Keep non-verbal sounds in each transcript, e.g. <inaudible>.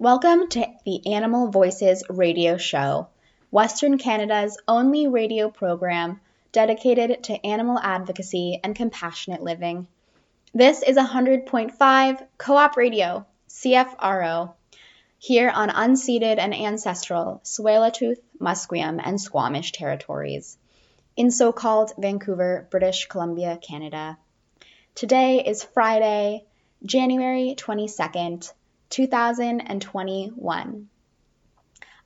Welcome to the Animal Voices radio show, Western Canada's only radio program dedicated to animal advocacy and compassionate living. This is 100.5 Co op Radio, CFRO, here on unceded and ancestral Tsleil-Waututh, Musqueam, and Squamish territories in so called Vancouver, British Columbia, Canada. Today is Friday, January 22nd, 2021.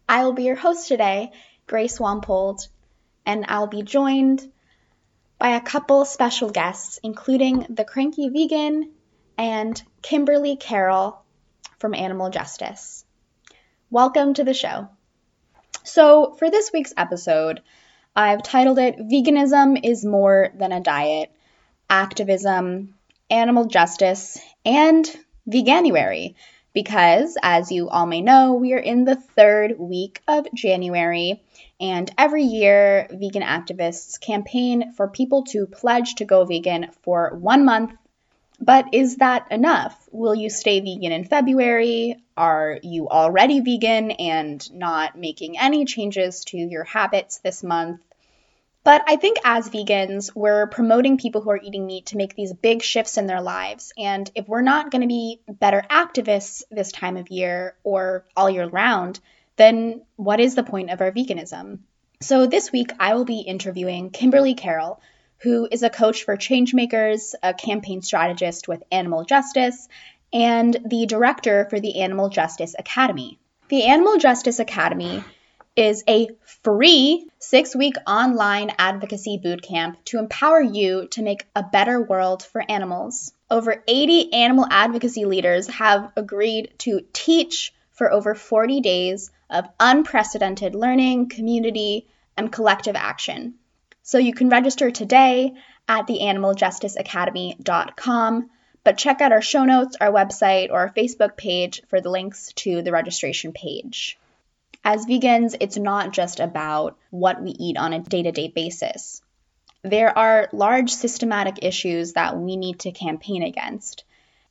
I will be your host today, Grace Wampold, and I'll be joined by a couple special guests, including the Cranky Vegan and Kimberly Carroll from Animal Justice. Welcome to the show. So, for this week's episode, I've titled it Veganism is More Than a Diet Activism, Animal Justice, and Veganuary because, as you all may know, we are in the third week of January, and every year, vegan activists campaign for people to pledge to go vegan for one month. But is that enough? Will you stay vegan in February? Are you already vegan and not making any changes to your habits this month? But I think as vegans, we're promoting people who are eating meat to make these big shifts in their lives. And if we're not going to be better activists this time of year or all year round, then what is the point of our veganism? So this week, I will be interviewing Kimberly Carroll, who is a coach for changemakers, a campaign strategist with Animal Justice, and the director for the Animal Justice Academy. The Animal Justice Academy is a free six week online advocacy bootcamp to empower you to make a better world for animals. Over 80 animal advocacy leaders have agreed to teach for over 40 days of unprecedented learning, community, and collective action. So you can register today at theanimaljusticeacademy.com, but check out our show notes, our website, or our Facebook page for the links to the registration page. As vegans, it's not just about what we eat on a day to day basis. There are large systematic issues that we need to campaign against.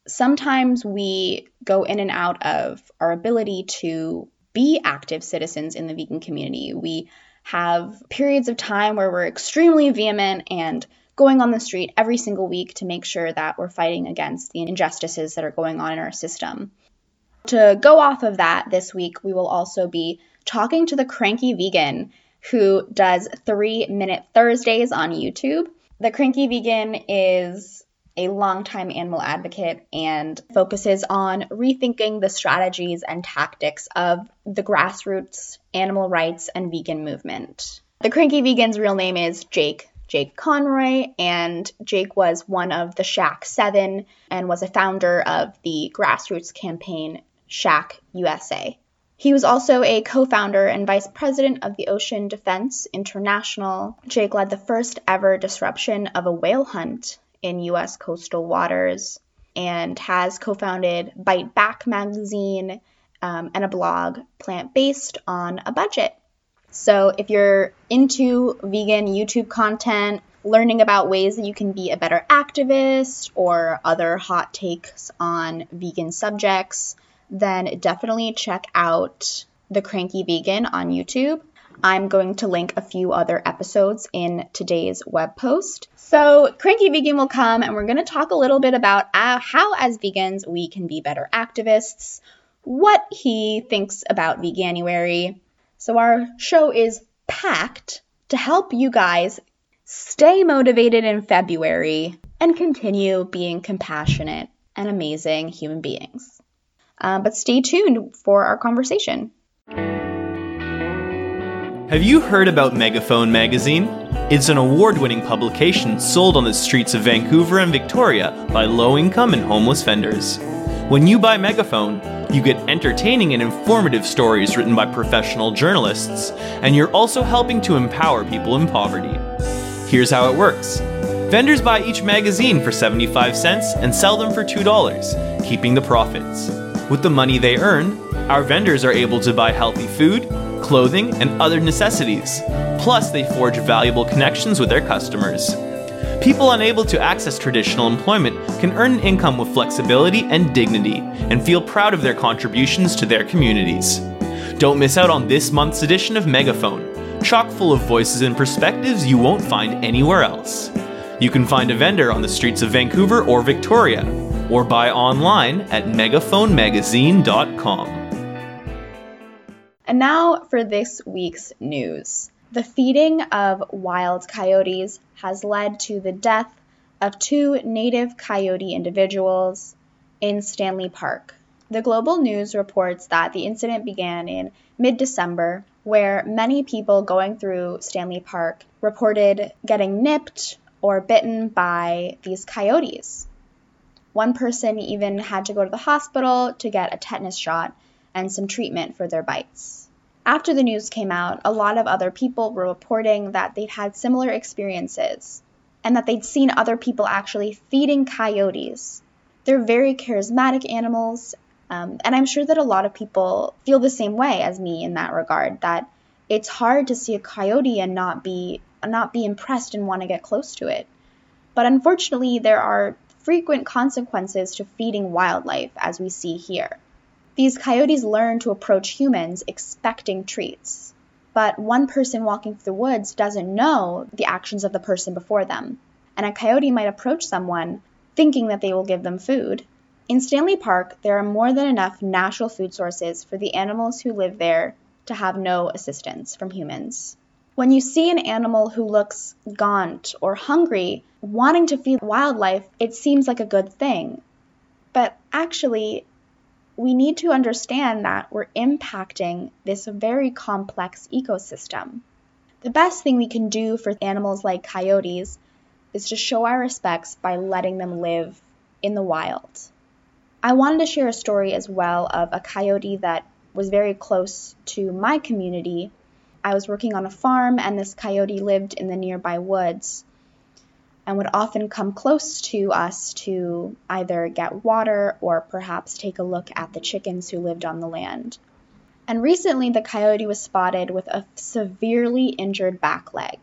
Sometimes we go in and out of our ability to be active citizens in the vegan community. We have periods of time where we're extremely vehement and going on the street every single week to make sure that we're fighting against the injustices that are going on in our system. To go off of that, this week we will also be talking to the cranky vegan who does three minute Thursdays on YouTube. The cranky vegan is a longtime animal advocate and focuses on rethinking the strategies and tactics of the grassroots animal rights and vegan movement. The cranky vegan's real name is Jake Jake Conroy, and Jake was one of the SHAC Seven and was a founder of the grassroots campaign SHAC USA. He was also a co founder and vice president of the Ocean Defense International. Jake led the first ever disruption of a whale hunt in U.S. coastal waters and has co founded Bite Back magazine um, and a blog, Plant Based on a Budget. So if you're into vegan YouTube content, learning about ways that you can be a better activist or other hot takes on vegan subjects, then definitely check out The Cranky Vegan on YouTube. I'm going to link a few other episodes in today's web post. So, Cranky Vegan will come and we're going to talk a little bit about uh, how, as vegans, we can be better activists, what he thinks about Veganuary. So, our show is packed to help you guys stay motivated in February and continue being compassionate and amazing human beings. Uh, but stay tuned for our conversation. Have you heard about Megaphone Magazine? It's an award winning publication sold on the streets of Vancouver and Victoria by low income and homeless vendors. When you buy Megaphone, you get entertaining and informative stories written by professional journalists, and you're also helping to empower people in poverty. Here's how it works vendors buy each magazine for 75 cents and sell them for $2, keeping the profits. With the money they earn, our vendors are able to buy healthy food, clothing, and other necessities. Plus, they forge valuable connections with their customers. People unable to access traditional employment can earn an income with flexibility and dignity and feel proud of their contributions to their communities. Don't miss out on this month's edition of Megaphone, chock full of voices and perspectives you won't find anywhere else. You can find a vendor on the streets of Vancouver or Victoria, or buy online at megaphonemagazine.com. And now for this week's news. The feeding of wild coyotes has led to the death of two native coyote individuals in Stanley Park. The Global News reports that the incident began in mid December, where many people going through Stanley Park reported getting nipped or bitten by these coyotes. One person even had to go to the hospital to get a tetanus shot and some treatment for their bites. After the news came out, a lot of other people were reporting that they'd had similar experiences and that they'd seen other people actually feeding coyotes. They're very charismatic animals, um, and I'm sure that a lot of people feel the same way as me in that regard. That it's hard to see a coyote and not be not be impressed and want to get close to it. But unfortunately, there are frequent consequences to feeding wildlife, as we see here. These coyotes learn to approach humans expecting treats. But one person walking through the woods doesn't know the actions of the person before them, and a coyote might approach someone thinking that they will give them food. In Stanley Park, there are more than enough natural food sources for the animals who live there to have no assistance from humans. When you see an animal who looks gaunt or hungry wanting to feed wildlife, it seems like a good thing. But actually, we need to understand that we're impacting this very complex ecosystem. The best thing we can do for animals like coyotes is to show our respects by letting them live in the wild. I wanted to share a story as well of a coyote that was very close to my community. I was working on a farm, and this coyote lived in the nearby woods and would often come close to us to either get water or perhaps take a look at the chickens who lived on the land. And recently, the coyote was spotted with a severely injured back leg.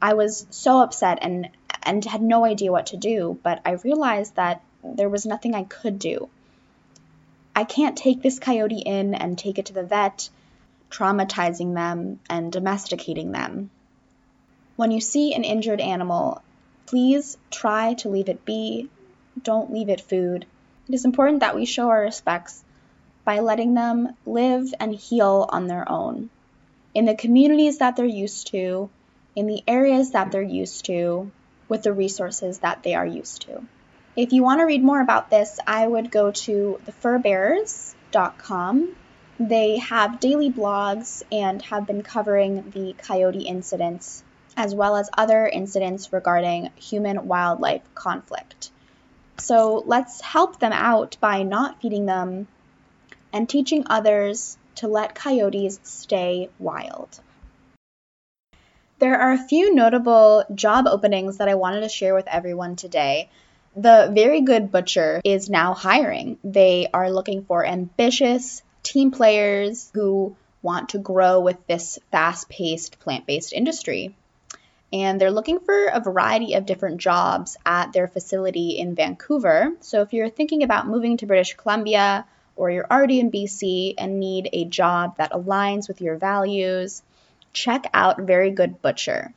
I was so upset and, and had no idea what to do, but I realized that there was nothing I could do. I can't take this coyote in and take it to the vet, traumatizing them and domesticating them. When you see an injured animal, Please try to leave it be. Don't leave it food. It is important that we show our respects by letting them live and heal on their own in the communities that they're used to, in the areas that they're used to, with the resources that they are used to. If you want to read more about this, I would go to thefurbearers.com. They have daily blogs and have been covering the coyote incidents as well as other incidents regarding human wildlife conflict. So let's help them out by not feeding them and teaching others to let coyotes stay wild. There are a few notable job openings that I wanted to share with everyone today. The Very Good Butcher is now hiring. They are looking for ambitious team players who want to grow with this fast paced plant based industry and they're looking for a variety of different jobs at their facility in Vancouver. So if you're thinking about moving to British Columbia or you're already in BC and need a job that aligns with your values, check out Very Good Butcher.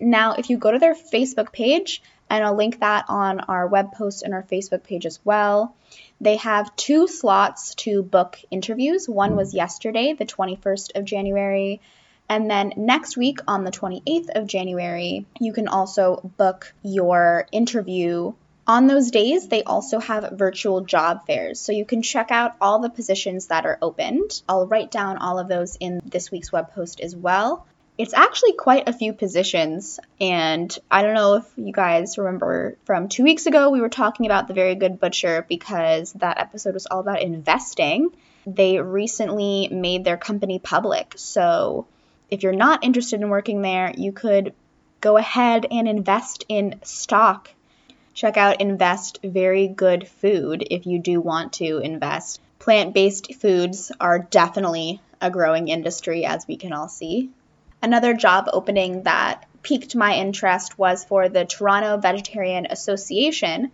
Now, if you go to their Facebook page, and I'll link that on our web post and our Facebook page as well. They have two slots to book interviews. One was yesterday, the 21st of January, and then next week on the 28th of January, you can also book your interview. On those days, they also have virtual job fairs, so you can check out all the positions that are opened. I'll write down all of those in this week's web post as well. It's actually quite a few positions, and I don't know if you guys remember from two weeks ago, we were talking about the Very Good Butcher because that episode was all about investing. They recently made their company public, so if you're not interested in working there, you could go ahead and invest in stock. Check out Invest Very Good Food if you do want to invest. Plant based foods are definitely a growing industry, as we can all see. Another job opening that piqued my interest was for the Toronto Vegetarian Association.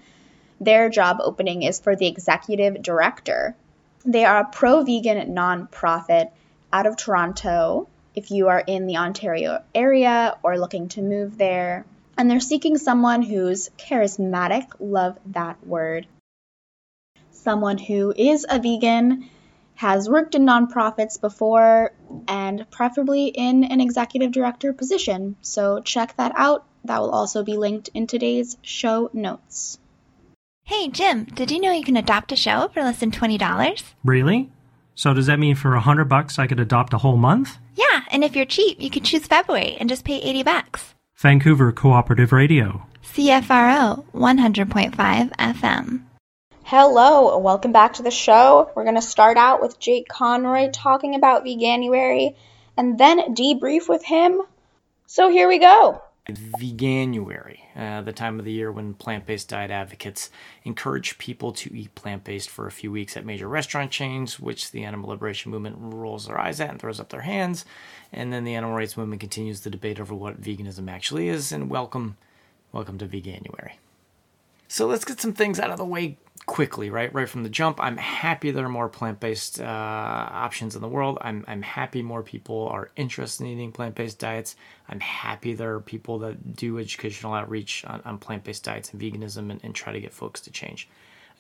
Their job opening is for the executive director. They are a pro vegan nonprofit out of Toronto if you are in the Ontario area or looking to move there. And they're seeking someone who's charismatic, love that word, someone who is a vegan has worked in nonprofits before and preferably in an executive director position. So check that out. That will also be linked in today's show notes. Hey, Jim, did you know you can adopt a show for less than $20? Really? So does that mean for a hundred bucks I could adopt a whole month? Yeah, and if you're cheap, you could choose February and just pay 80 bucks. Vancouver Cooperative Radio. CFRO 100.5 FM. Hello, welcome back to the show. We're going to start out with Jake Conroy talking about Veganuary and then debrief with him. So here we go. Veganuary, uh, the time of the year when plant based diet advocates encourage people to eat plant based for a few weeks at major restaurant chains, which the animal liberation movement rolls their eyes at and throws up their hands. And then the animal rights movement continues the debate over what veganism actually is. And welcome, welcome to Veganuary. So let's get some things out of the way quickly, right? Right from the jump. I'm happy there are more plant based uh, options in the world. I'm, I'm happy more people are interested in eating plant based diets. I'm happy there are people that do educational outreach on, on plant based diets and veganism and, and try to get folks to change.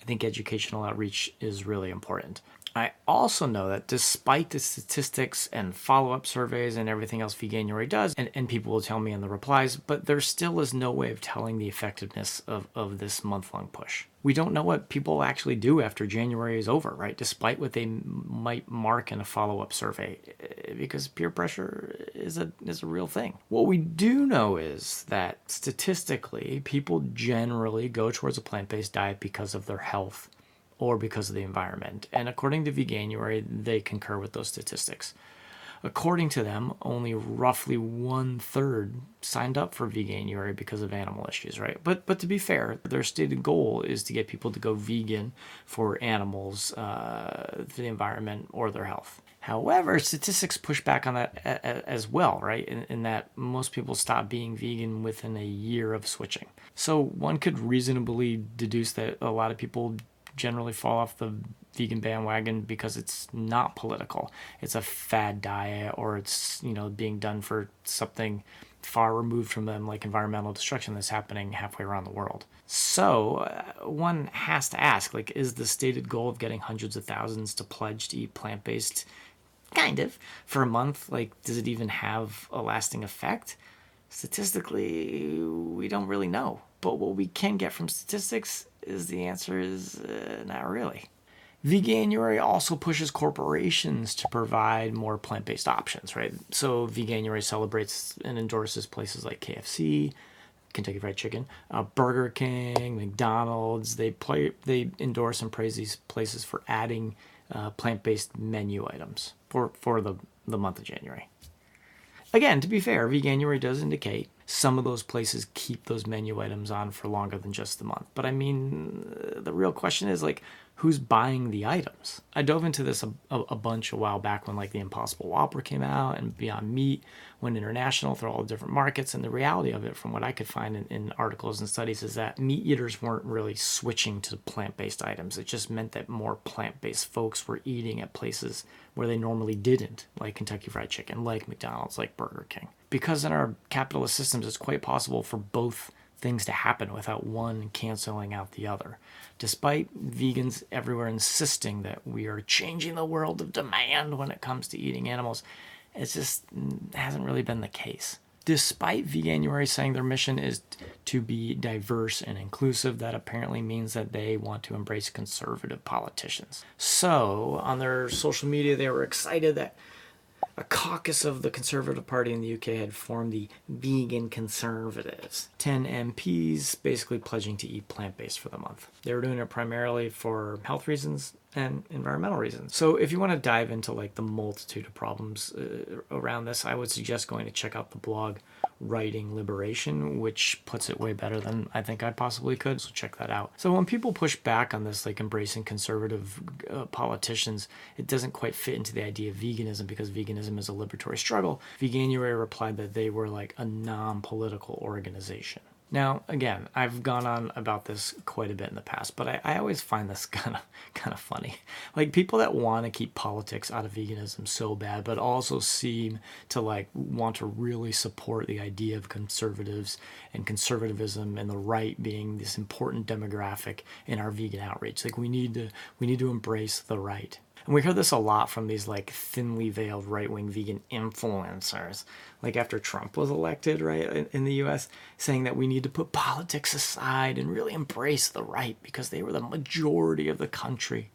I think educational outreach is really important. I also know that despite the statistics and follow up surveys and everything else Veganuary does, and, and people will tell me in the replies, but there still is no way of telling the effectiveness of, of this month long push. We don't know what people actually do after January is over, right? Despite what they might mark in a follow up survey, eh, because peer pressure is a, is a real thing. What we do know is that statistically, people generally go towards a plant based diet because of their health or because of the environment. And according to Veganuary, they concur with those statistics. According to them, only roughly one third signed up for Veganuary because of animal issues, right? But but to be fair, their stated goal is to get people to go vegan for animals, uh, for the environment, or their health. However, statistics push back on that as well, right? In, in, that most people stop being vegan within a year of switching. So one could reasonably deduce that a lot of people generally fall off the vegan bandwagon because it's not political. It's a fad diet or it's, you know, being done for something far removed from them like environmental destruction that's happening halfway around the world. So, uh, one has to ask like is the stated goal of getting hundreds of thousands to pledge to eat plant-based kind of for a month like does it even have a lasting effect? Statistically, we don't really know. But what we can get from statistics is the answer is uh, not really. Veganuary also pushes corporations to provide more plant based options, right? So, Veganuary celebrates and endorses places like KFC, Kentucky Fried Chicken, uh, Burger King, McDonald's. They play, they endorse and praise these places for adding uh, plant based menu items for, for the, the month of January. Again, to be fair, Veganuary does indicate some of those places keep those menu items on for longer than just the month. But I mean, uh, the real question is like, who's buying the items? I dove into this a, a, a, bunch a while back when like the Impossible Whopper came out and Beyond Meat went international through all the different markets. And the reality of it, from what I could find in, in articles and studies, is that meat eaters weren't really switching to plant based items. It just meant that more plant based folks were eating at places where they normally didn't, like Kentucky Fried Chicken, like McDonald's, like Burger King. Because in our capitalist systems, it's quite possible for both things to happen without one canceling out the other. Despite vegans everywhere insisting that we are changing the world of demand when it comes to eating animals, it just hasn't really been the case. Despite Veganuary saying their mission is to be diverse and inclusive, that apparently means that they want to embrace conservative politicians. So, on their social media, they were excited that a caucus of the Conservative Party in the UK had formed the Vegan Conservatives. 10 MPs basically pledging to eat plant based for the month. They were doing it primarily for health reasons and environmental reasons. So if you want to dive into like the multitude of problems uh, around this, I would suggest going to check out the blog Writing Liberation, which puts it way better than I think I possibly could. So check that out. So when people push back on this, like embracing conservative uh, politicians, it doesn't quite fit into the idea of veganism because veganism is a liberatory struggle. Veganuary replied that they were like a non-political organization. Now, again, I've gone on about this quite a bit in the past, but I, I always find this kind of kind of funny. Like people that want to keep politics out of veganism so bad, but also seem to like want to really support the idea of conservatives and conservatism and the right being this important demographic in our vegan outreach. Like we need to we need to embrace the right. And we heard this a lot from these like thinly veiled right wing vegan influencers, like after Trump was elected, right, in the US, saying that we need to put politics aside and really embrace the right because they were the majority of the country.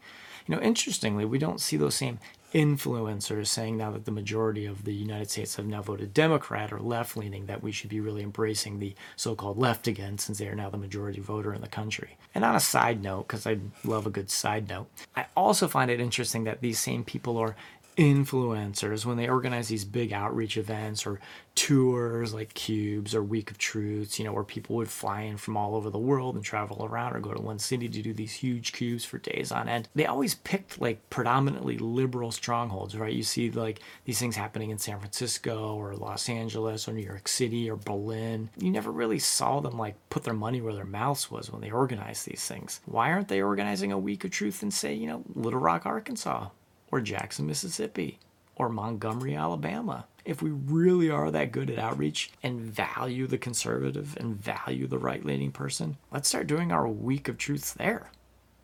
You know, interestingly, we don't see those same influencers saying now that the majority of the United States have now voted Democrat or left leaning that we should be really embracing the so called left again since they are now the majority voter in the country. And on a side note, because I love a good side note, I also find it interesting that these same people are influencers when they organize these big outreach events or tours like cubes or week of truths you know where people would fly in from all over the world and travel around or go to one city to do these huge cubes for days on end they always picked like predominantly liberal strongholds right? You see like these things happening in san francisco or los angeles or new york city or berlin. You never really saw them like put their money where their mouths was when they organized these things. Why aren't they organizing a week of truth in say you know little rock arkansas or Jackson, Mississippi, or Montgomery, Alabama. If we really are that good at outreach and value the conservative and value the right leaning person, let's start doing our week of truths there.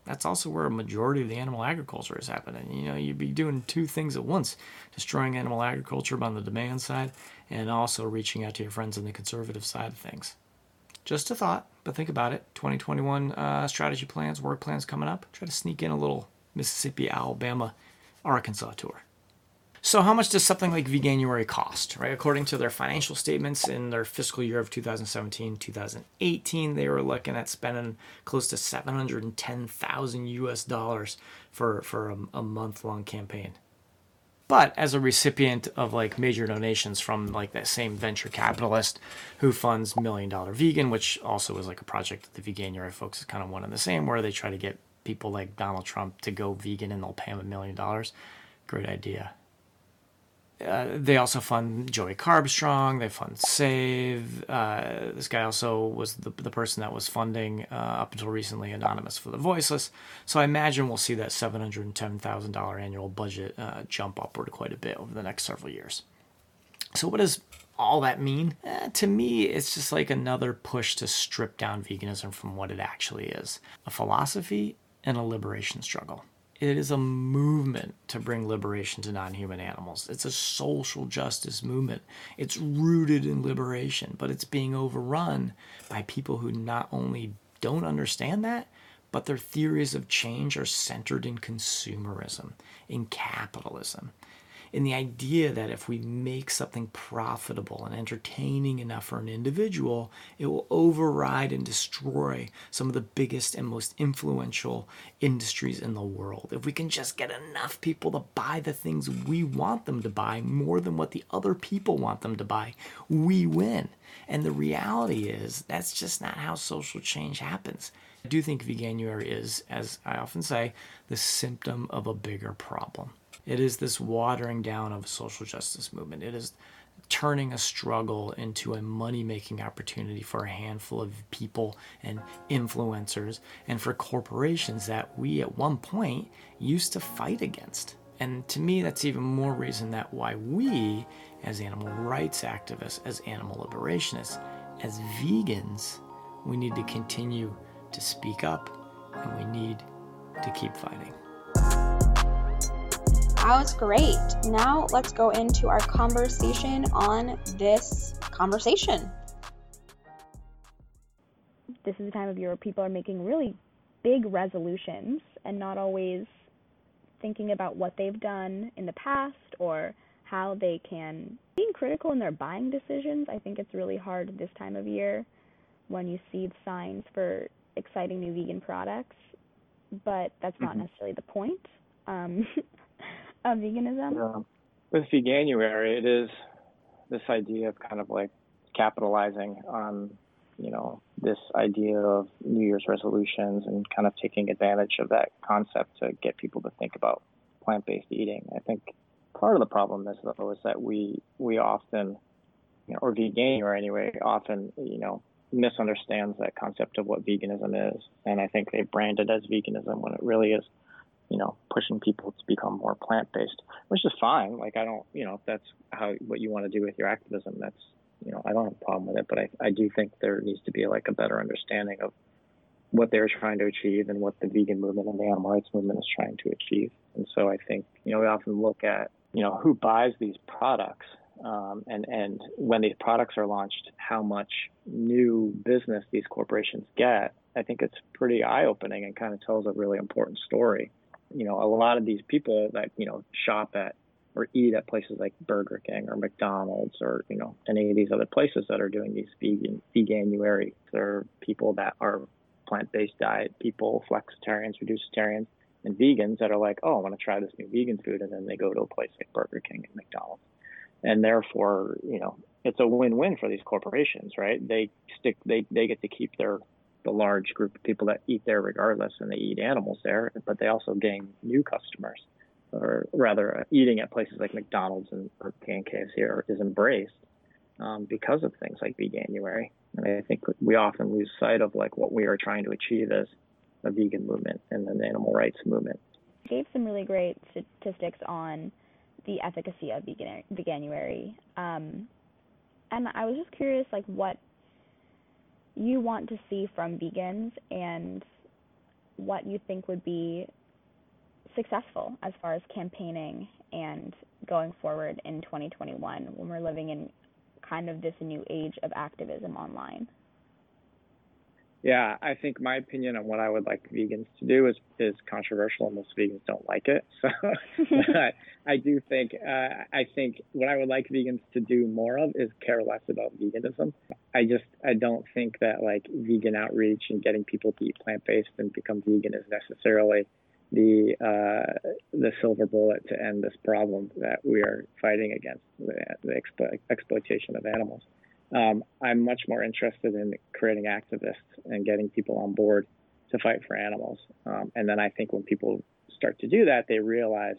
That's also where a majority of the animal agriculture is happening. You know, you'd be doing two things at once destroying animal agriculture on the demand side and also reaching out to your friends on the conservative side of things. Just a thought, but think about it. 2021 uh, strategy plans, work plans coming up. Try to sneak in a little Mississippi, Alabama Arkansas tour. So, how much does something like Veganuary cost? Right, according to their financial statements in their fiscal year of 2017 2018, they were looking at spending close to 710,000 US dollars for for a, a month long campaign. But as a recipient of like major donations from like that same venture capitalist who funds Million Dollar Vegan, which also is like a project that the Veganuary folks is kind of one and the same, where they try to get people like Donald Trump to go vegan and they'll pay him a million dollars. Great idea. Uh, they also fund Joey Carbstrong. They fund Save. Uh, this guy also was the, the person that was funding, uh, up until recently, Anonymous for the Voiceless. So I imagine we'll see that $710,000 annual budget uh, jump upward quite a bit over the next several years. So, what does all that mean? Eh, to me, it's just like another push to strip down veganism from what it actually is a philosophy and a liberation struggle. It is a movement to bring liberation to non human animals. It's a social justice movement. It's rooted in liberation, but it's being overrun by people who not only don't understand that, but their theories of change are centered in consumerism, in capitalism in the idea that if we make something profitable and entertaining enough for an individual, it will override and destroy some of the biggest and most influential industries in the world. If we can just get enough people to buy the things we want them to buy more than what the other people want them to buy, we win. And the reality is, that's just not how social change happens. I do think veganuary is, as I often say, the symptom of a bigger problem. It is this watering down of a social justice movement. It is turning a struggle into a money making opportunity for a handful of people and influencers and for corporations that we at one point used to fight against. And to me, that's even more reason that why we, as animal rights activists, as animal liberationists, as vegans, we need to continue to speak up and we need to keep fighting. That was great. Now let's go into our conversation on this conversation. This is a time of year where people are making really big resolutions and not always thinking about what they've done in the past or how they can being critical in their buying decisions. I think it's really hard this time of year when you see signs for exciting new vegan products, but that's not mm-hmm. necessarily the point um, <laughs> of veganism. Yeah. With Veganuary, it is this idea of kind of like capitalizing on you know this idea of New Year's resolutions and kind of taking advantage of that concept to get people to think about plant-based eating. I think part of the problem is though is that we we often you know, or Veganuary anyway often you know misunderstands that concept of what veganism is, and I think they brand it as veganism when it really is you know, pushing people to become more plant based, which is fine. Like I don't, you know, if that's how what you want to do with your activism, that's you know, I don't have a problem with it. But I I do think there needs to be like a better understanding of what they're trying to achieve and what the vegan movement and the animal rights movement is trying to achieve. And so I think, you know, we often look at, you know, who buys these products um, and, and when these products are launched, how much new business these corporations get. I think it's pretty eye opening and kind of tells a really important story you know, a lot of these people that, you know, shop at or eat at places like Burger King or McDonald's or, you know, any of these other places that are doing these vegan, veganuary. They're people that are plant-based diet people, flexitarians, reducitarians, and vegans that are like, oh, I want to try this new vegan food. And then they go to a place like Burger King and McDonald's. And therefore, you know, it's a win-win for these corporations, right? They stick, they, they get to keep their the large group of people that eat there regardless and they eat animals there, but they also gain new customers. Or rather, uh, eating at places like McDonald's and or KFC are, is embraced um, because of things like Veganuary. And I think we often lose sight of like what we are trying to achieve as a vegan movement and an animal rights movement. Gave some really great statistics on the efficacy of vegan Veganuary. Um, and I was just curious, like what you want to see from vegans and what you think would be successful as far as campaigning and going forward in 2021 when we're living in kind of this new age of activism online? Yeah, I think my opinion on what I would like vegans to do is is controversial, and most vegans don't like it. So, <laughs> I do think uh, I think what I would like vegans to do more of is care less about veganism. I just I don't think that like vegan outreach and getting people to eat plant based and become vegan is necessarily the uh, the silver bullet to end this problem that we are fighting against the, the explo- exploitation of animals. Um, I'm much more interested in creating activists and getting people on board to fight for animals. Um, and then I think when people start to do that, they realize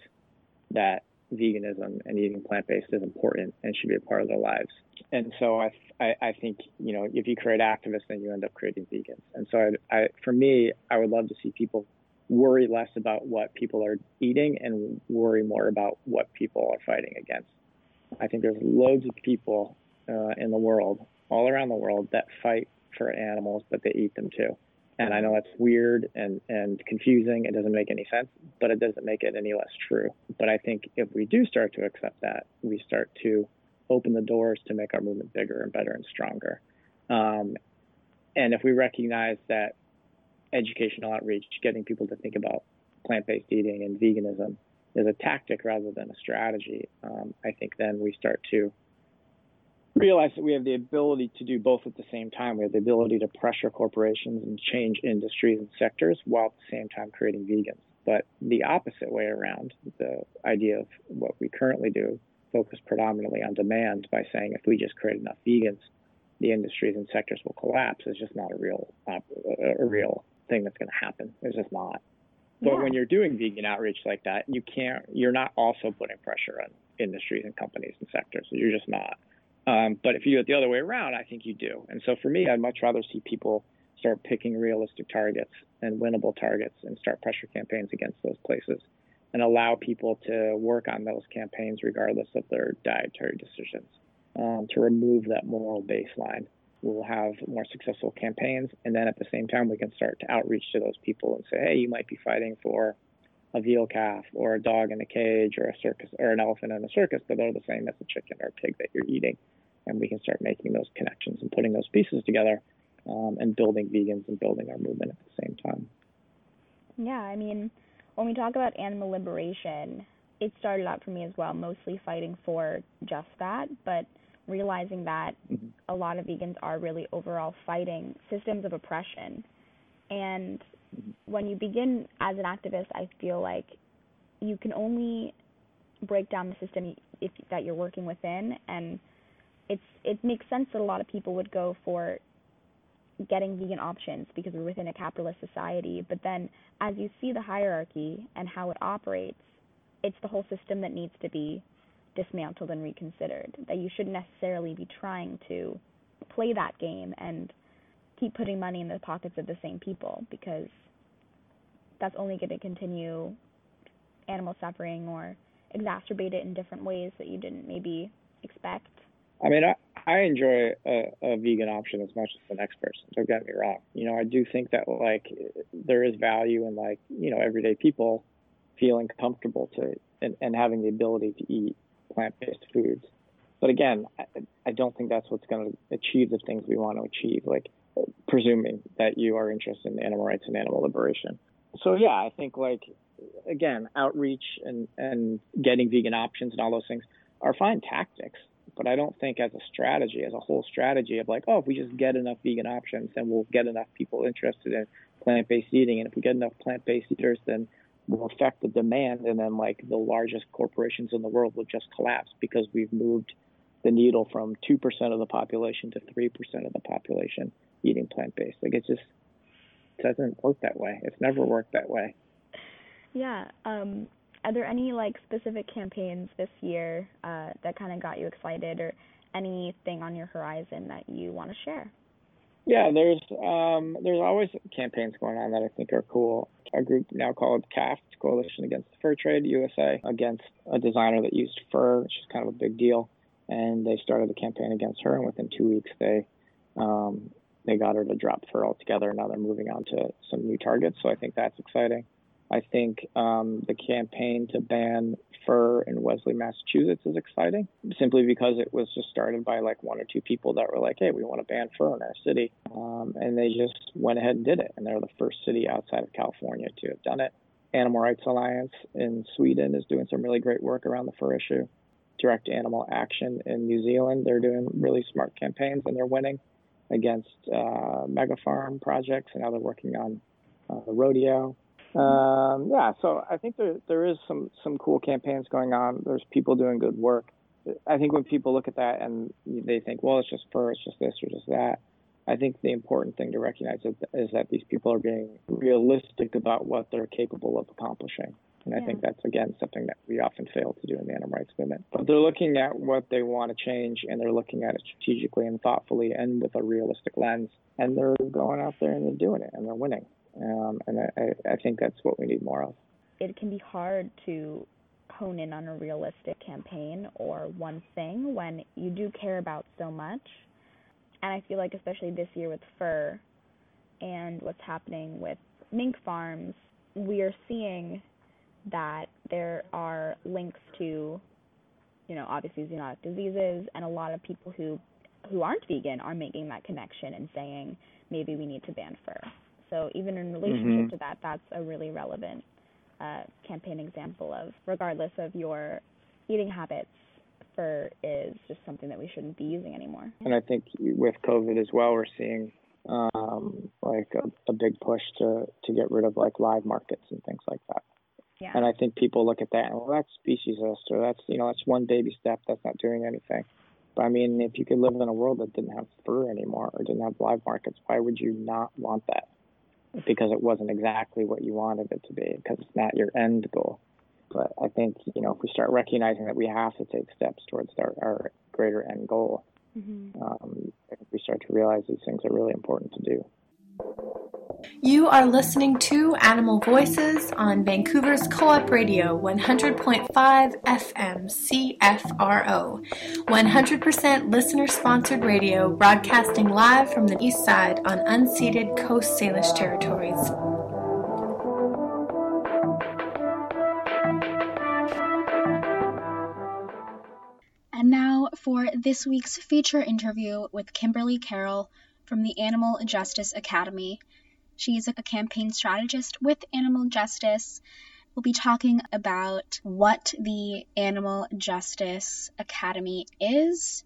that veganism and eating plant based is important and should be a part of their lives. And so I, I, I, think you know if you create activists, then you end up creating vegans. And so I, I, for me, I would love to see people worry less about what people are eating and worry more about what people are fighting against. I think there's loads of people uh, in the world, all around the world, that fight for animals, but they eat them too. And I know that's weird and, and confusing. It doesn't make any sense, but it doesn't make it any less true. But I think if we do start to accept that, we start to open the doors to make our movement bigger and better and stronger. Um, and if we recognize that educational outreach, getting people to think about plant based eating and veganism is a tactic rather than a strategy, um, I think then we start to realize that we have the ability to do both at the same time. We have the ability to pressure corporations and change industries and sectors while at the same time creating vegans. But the opposite way around, the idea of what we currently do, focus predominantly on demand by saying if we just create enough vegans, the industries and sectors will collapse is just not a real a real thing that's going to happen. It's just not. But yeah. when you're doing vegan outreach like that, you can't. You're not also putting pressure on industries and companies and sectors. You're just not. Um, but if you do it the other way around, I think you do. And so for me, I'd much rather see people start picking realistic targets and winnable targets and start pressure campaigns against those places and allow people to work on those campaigns regardless of their dietary decisions um, to remove that moral baseline. We'll have more successful campaigns, and then at the same time, we can start to outreach to those people and say, hey, you might be fighting for a veal calf or a dog in a cage or a circus or an elephant in a circus, but they're the same as a chicken or a pig that you're eating and we can start making those connections and putting those pieces together um, and building vegans and building our movement at the same time. Yeah, I mean, when we talk about animal liberation, it started out for me as well, mostly fighting for just that, but realizing that mm-hmm. a lot of vegans are really overall fighting systems of oppression. And. When you begin as an activist, I feel like you can only break down the system if, that you're working within and it's it makes sense that a lot of people would go for getting vegan options because we're within a capitalist society but then as you see the hierarchy and how it operates it's the whole system that needs to be dismantled and reconsidered. That you shouldn't necessarily be trying to play that game and keep putting money in the pockets of the same people because that's only going to continue animal suffering or exacerbate it in different ways that you didn't maybe expect. I mean, I, I enjoy a, a vegan option as much as the next person. Don't get me wrong. You know, I do think that like there is value in like you know everyday people feeling comfortable to and, and having the ability to eat plant-based foods. But again, I, I don't think that's what's going to achieve the things we want to achieve. Like presuming that you are interested in animal rights and animal liberation. So yeah, I think like again, outreach and and getting vegan options and all those things are fine tactics. But I don't think as a strategy, as a whole strategy of like, oh, if we just get enough vegan options, then we'll get enough people interested in plant-based eating, and if we get enough plant-based eaters, then will affect the demand, and then like the largest corporations in the world will just collapse because we've moved the needle from two percent of the population to three percent of the population eating plant based. Like it just doesn't work that way. It's never worked that way. Yeah. Um, are there any like specific campaigns this year uh, that kind of got you excited, or anything on your horizon that you want to share? Yeah, there's um, there's always campaigns going on that I think are cool. A group now called CAFT, Coalition Against Fur Trade USA, against a designer that used fur, which is kind of a big deal. And they started a campaign against her, and within two weeks they um, they got her to drop fur altogether. And now they're moving on to some new targets, so I think that's exciting. I think um, the campaign to ban fur in Wellesley, Massachusetts is exciting simply because it was just started by like one or two people that were like, hey, we want to ban fur in our city. Um, and they just went ahead and did it. And they're the first city outside of California to have done it. Animal Rights Alliance in Sweden is doing some really great work around the fur issue. Direct Animal Action in New Zealand, they're doing really smart campaigns and they're winning against uh, mega farm projects. And now they're working on uh, the rodeo. Um, yeah, so I think there there is some some cool campaigns going on. There's people doing good work. I think when people look at that and they think, well, it's just fur, it's just this or just that. I think the important thing to recognize is, is that these people are being realistic about what they're capable of accomplishing. And yeah. I think that's, again, something that we often fail to do in the animal rights movement. But they're looking at what they want to change and they're looking at it strategically and thoughtfully and with a realistic lens. And they're going out there and they're doing it and they're winning. Um, and I, I think that's what we need more of. It can be hard to hone in on a realistic campaign or one thing when you do care about so much. And I feel like, especially this year with fur and what's happening with mink farms, we are seeing that there are links to, you know, obviously zoonotic diseases, and a lot of people who who aren't vegan are making that connection and saying maybe we need to ban fur. So even in relationship mm-hmm. to that, that's a really relevant uh, campaign example of, regardless of your eating habits, fur is just something that we shouldn't be using anymore. And I think with COVID as well, we're seeing um, like a, a big push to to get rid of like live markets and things like that. Yeah. And I think people look at that and well, that's speciesist or that's you know that's one baby step that's not doing anything. But I mean, if you could live in a world that didn't have fur anymore or didn't have live markets, why would you not want that? because it wasn't exactly what you wanted it to be because it's not your end goal. But I think you know if we start recognizing that we have to take steps towards our, our greater end goal, mm-hmm. um, we start to realize these things are really important to do. You are listening to Animal Voices on Vancouver's Co op Radio 100.5 FM CFRO. 100% listener sponsored radio broadcasting live from the east side on unceded Coast Salish territories. And now for this week's feature interview with Kimberly Carroll from the Animal Justice Academy. She is a campaign strategist with Animal Justice, We'll be talking about what the Animal Justice Academy is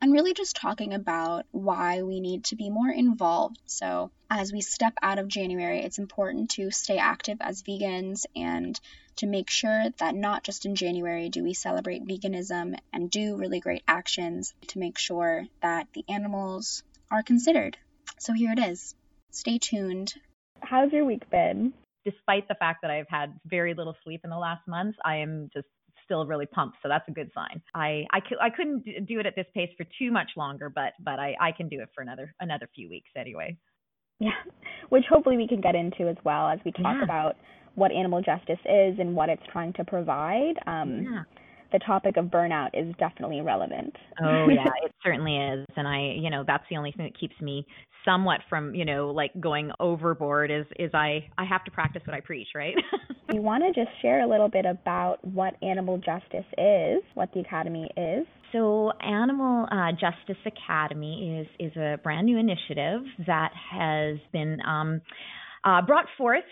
and really just talking about why we need to be more involved. So, as we step out of January, it's important to stay active as vegans and to make sure that not just in January do we celebrate veganism and do really great actions to make sure that the animals are considered. So, here it is. Stay tuned. How's your week been? Despite the fact that I've had very little sleep in the last month, I am just still really pumped. So that's a good sign. I I, I couldn't do it at this pace for too much longer, but but I I can do it for another another few weeks anyway. Yeah, <laughs> which hopefully we can get into as well as we talk Yeah. about what animal justice is and what it's trying to provide. Um, Yeah. The topic of burnout is definitely relevant. Oh <laughs> yeah, it certainly is, and I, you know, that's the only thing that keeps me somewhat from, you know, like going overboard. Is is I I have to practice what I preach, right? we want to just share a little bit about what animal justice is, what the academy is. So, Animal uh, Justice Academy is is a brand new initiative that has been um, uh, brought forth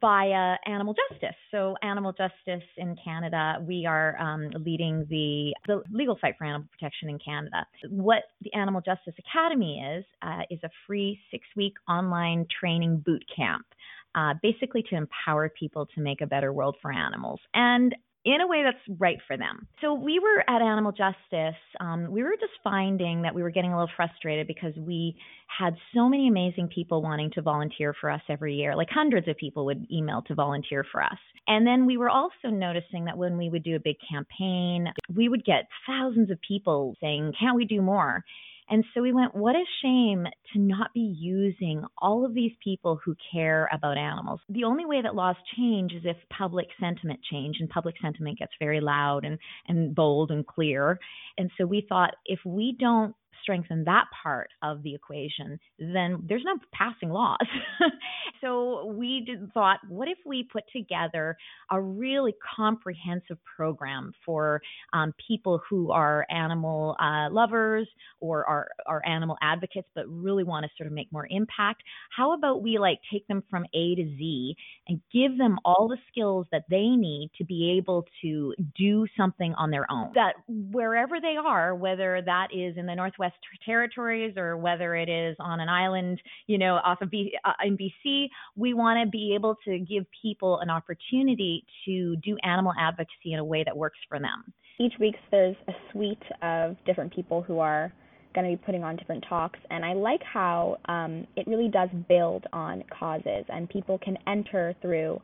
via Animal Justice. So, Animal Justice in Canada, we are um, leading the the legal fight for animal protection in Canada. What the Animal Justice Academy is uh, is a free six week online training boot camp. Uh, basically, to empower people to make a better world for animals. And in a way that's right for them. So we were at Animal Justice. Um, we were just finding that we were getting a little frustrated because we had so many amazing people wanting to volunteer for us every year. Like hundreds of people would email to volunteer for us. And then we were also noticing that when we would do a big campaign, we would get thousands of people saying, "Can't we do more?" And so we went, what a shame to not be using all of these people who care about animals. The only way that laws change is if public sentiment change and public sentiment gets very loud and, and bold and clear. And so we thought if we don't strengthen that part of the equation, then there's no passing laws. <laughs> so we did, thought, what if we put together a really comprehensive program for um, people who are animal uh, lovers or are, are animal advocates, but really want to sort of make more impact? How about we like take them from A to Z and give them all the skills that they need to be able to do something on their own? That wherever they are, whether that is in the Northwest Territories or whether it is on an island, you know, off of B, uh, in BC, we want to be able to give people an opportunity to do animal advocacy in a way that works for them. Each week there's a suite of different people who are going to be putting on different talks, and I like how um, it really does build on causes, and people can enter through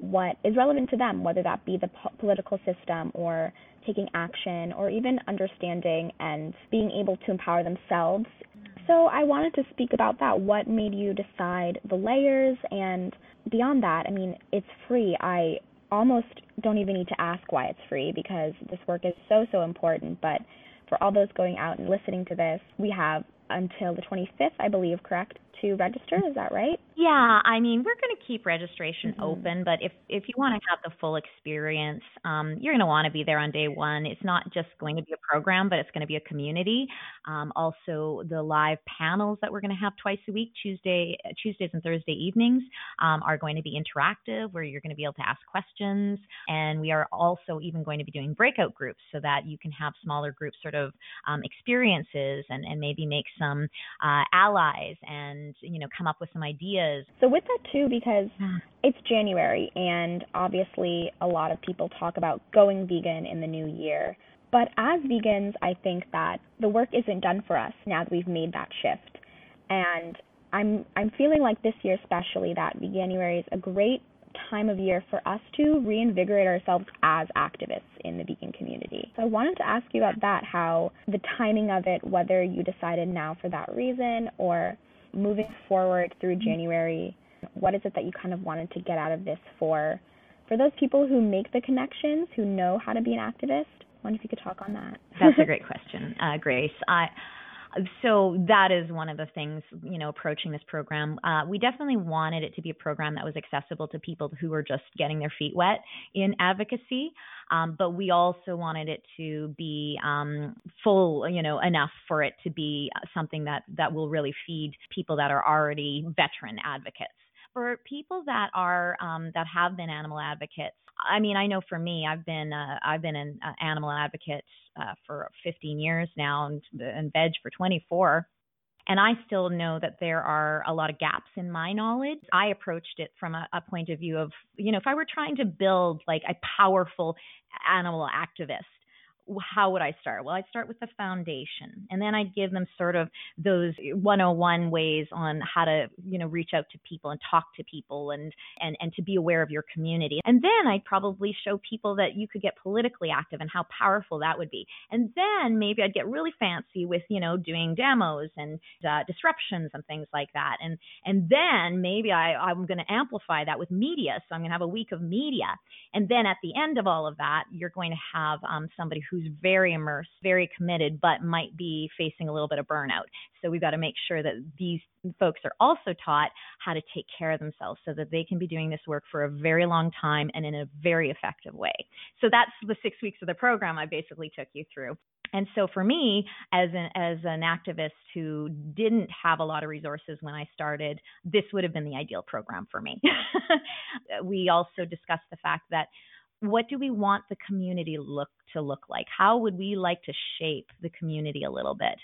what is relevant to them, whether that be the po- political system or taking action or even understanding and being able to empower themselves. So I wanted to speak about that. What made you decide the layers and beyond that? I mean, it's free. I almost don't even need to ask why it's free because this work is so so important, but for all those going out and listening to this, we have until the 25th, I believe, correct, to register. Is that right? Yeah, I mean, we're going to keep registration Mhm. open, but if if you want to have the full experience, um, you're going to want to be there on day one. It's not just going to be a program, but it's going to be a community. Um, also, the live panels that we're going to have twice a week, Tuesday, Tuesdays and Thursday evenings, um, are going to be interactive, where you're going to be able to ask questions, and we are also even going to be doing breakout groups so that you can have smaller groups sort of um, experiences and and maybe make some uh, allies and you know come up with some ideas. So with that too, because hmm. it's January and obviously a lot of people talk about going vegan in the new year. But as vegans, I think that the work isn't done for us now that we've made that shift. And I'm I'm feeling like this year especially that January is a great time of year for us to reinvigorate ourselves as activists in the vegan community. So I wanted to ask you about that, how the timing of it, whether you decided now for that reason or moving forward through January, what is it that you kind of wanted to get out of this for for those people who make the connections, who know how to be an activist? I wonder if you could talk on that. That's a <laughs> great question, uh, Grace. I so that is one of the things you know approaching this program. Uh, we definitely wanted it to be a program that was accessible to people who are just getting their feet wet in advocacy. Um, but we also wanted it to be um, full you know enough for it to be something that that will really feed people that are already veteran advocates for people that are um, that have been animal advocates, I mean, I know for me, I've been uh, I've been an uh, animal advocate uh, for 15 years now, and and veg for 24. And I still know that there are a lot of gaps in my knowledge. I approached it from a, a point of view of, you know, if I were trying to build like a powerful animal activist, how would I start? Well, I'd start with the foundation and then I'd give them sort of those 101 ways on how to, you know, reach out to people and talk to people and, and, and to be aware of your community. And then I'd probably show people that you could get politically active and how powerful that would be. And then maybe I'd get really fancy with, you know, doing demos and uh, disruptions and things like that. And, and then maybe I, I'm going to amplify that with media. So I'm going to have a week of media. And then at the end of all of that, you're going to have um, somebody who who's very immersed, very committed, but might be facing a little bit of burnout. So we've got to make sure that these folks are also taught how to take care of themselves so that they can be doing this work for a very long time and in a very effective way. So that's the six weeks of the program I basically took you through. And so for me, as an as an activist who didn't have a lot of resources when I started, this would have been the ideal program for me. <laughs> we also discussed the fact that what do we want the community look to look like? How would we like to shape the community a little bit?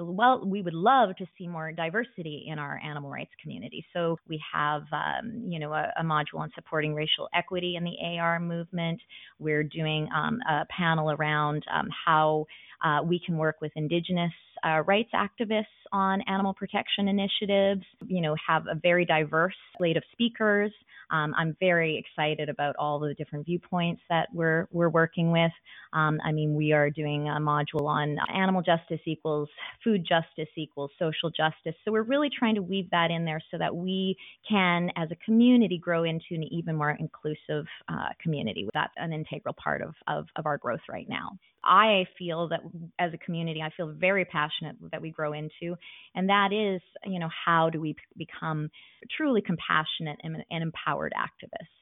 Well, we would love to see more diversity in our animal rights community. So we have, um, you know, a, a, module on supporting racial equity in the AR movement. We're doing um, a panel around um, how uh, we can work with Indigenous uh, rights activists on animal protection initiatives. You know, have a very diverse slate of speakers. Um, I'm very excited about all the different viewpoints that we're we're working with. Um, I mean, we are doing a module on animal justice equals food justice equals social justice. So we're really trying to weave that in there so that we can, as a community, grow into an even more inclusive uh, community. That's an integral part of, of, of our growth right now. I feel that as a community, I feel very passionate that we grow into, and that is, you know, how do we become truly compassionate and, and empowered activists?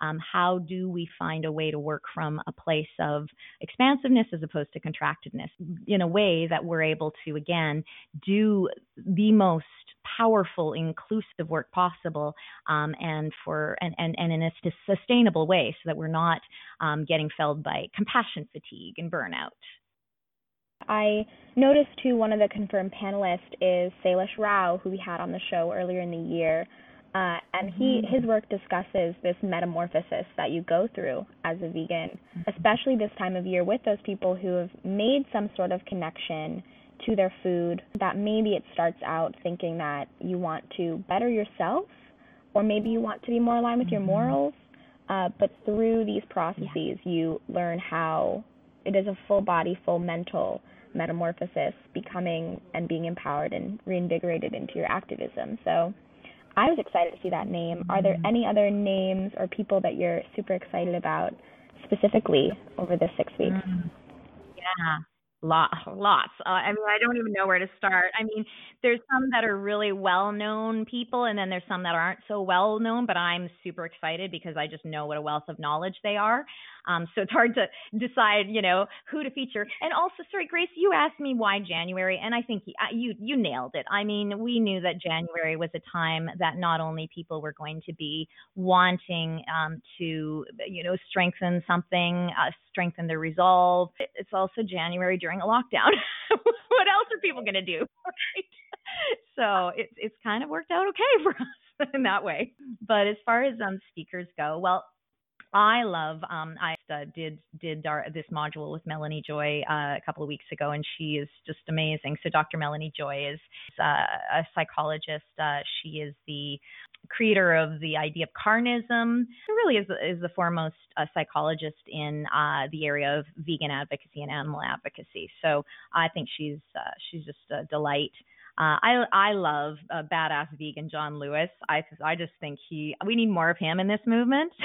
Um, how do we find a way to work from a place of expansiveness as opposed to contractedness in a way that we're able to, again, do the most powerful, inclusive work possible, um, and for and, and and in a sustainable way, so that we're not um, getting felled by compassion fatigue and burnout. I noticed too one of the confirmed panelists is Sailesh Rao, who we had on the show earlier in the year. Uh, and he mm-hmm. his work discusses this metamorphosis that you go through as a vegan, mm-hmm. especially this time of year with those people who have made some sort of connection to their food. That maybe it starts out thinking that you want to better yourself, or maybe you want to be more aligned with your mm-hmm. morals. Uh, but through these processes, you learn how it is a full body, full mental metamorphosis, becoming and being empowered and reinvigorated into your activism. So I was excited to see that name. Are there any other names or people that you're super excited about specifically over the six weeks? Mm. Yeah, Lot, lots. Uh, I mean, I don't even know where to start. I mean, there's some that are really well known people, and then there's some that aren't so well known, but I'm super excited because I just know what a wealth of knowledge they are. Um, so it's hard to decide, you know, who to feature. And also, sorry, Grace, you asked me why January, and I think uh, you you nailed it. I mean, we knew that January was a time that not only people were going to be wanting um, to, you know, strengthen something, uh, strengthen their resolve. It's also January during a lockdown. <laughs> what else are people going to do? So it's it's kind of worked out okay <laughs> for us in that way. But as far as um, speakers go, well, I love. Um, I uh, did did our, this module with Melanie Joy uh, a couple of weeks ago, and she is just amazing. So Dr. Melanie Joy is uh, a psychologist. Uh, she is the creator of the idea of carnism. She really is is the foremost uh, psychologist in uh, the area of vegan advocacy and animal advocacy. So I think she's she's just a delight. Uh, I I love uh, badass vegan John Lewis. I I just think he we need more of him in this movement. <laughs>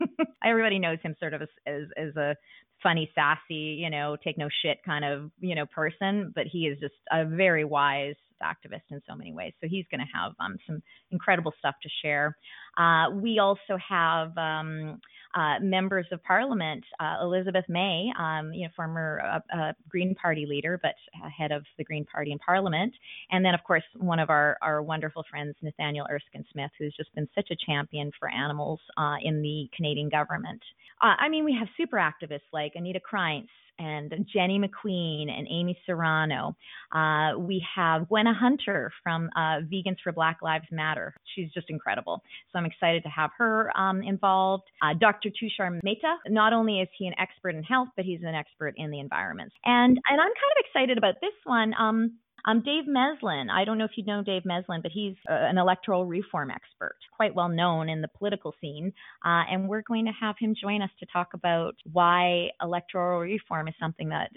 <laughs> Everybody knows him sort of as, as, as a funny, sassy, you know, take no shit kind of, you know, person, but he is just a very wise activist in so many ways. So he's going to have um, some incredible stuff to share. Uh, we also have um, uh, members of Parliament, uh, Elizabeth May, um, you know, former uh, uh, Green Party leader, but head of the Green Party in Parliament, and then of course one of our our wonderful friends, Nathaniel Erskine Smith, who's just been such a champion for animals uh, in the Canadian government. I mean, we have super activists like Anita Krajnc, and Jenny McQueen and Amy Soranno. Uh, we have Gwenna Hunter from uh, Vegans for Black Lives Matter. She's just incredible. So I'm excited to have her um, involved. Uh, Dr. Tushar Mehta, not only is he an expert in health, but he's an expert in the environment. And, and I'm kind of excited about this one. Um, um, Dave Meslin, I don't know if you know Dave Meslin, but he's uh, an electoral reform expert, quite well known in the political scene. Uh, and we're going to have him join us to talk about why electoral reform is something that